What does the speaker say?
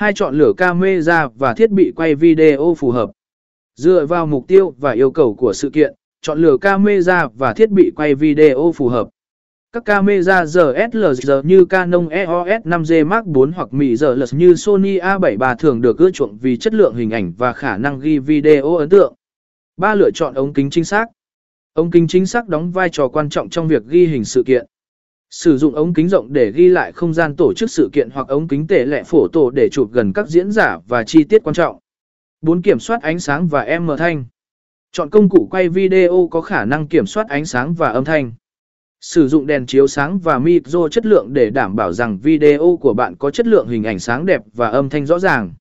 Hai chọn lửa camera và thiết bị quay video phù hợp. Dựa vào mục tiêu và yêu cầu của sự kiện, chọn lựa camera và thiết bị quay video phù hợp. Các camera DSLR như Canon EOS 5D Mark IV hoặc Mỹ DSLR như Sony A73 thường được ưa chuộng vì chất lượng hình ảnh và khả năng ghi video ấn tượng. Ba Lựa chọn ống kính chính xác. Ống kính chính xác đóng vai trò quan trọng trong việc ghi hình sự kiện. Sử dụng ống kính rộng để ghi lại không gian tổ chức sự kiện hoặc ống kính tệ lệ phổ tổ để chụp gần các diễn giả và chi tiết quan trọng. 4. Kiểm soát ánh sáng và âm thanh. Chọn công cụ quay video có khả năng kiểm soát ánh sáng và âm thanh. Sử dụng đèn chiếu sáng và micro chất lượng để đảm bảo rằng video của bạn có chất lượng hình ảnh sáng đẹp và âm thanh rõ ràng.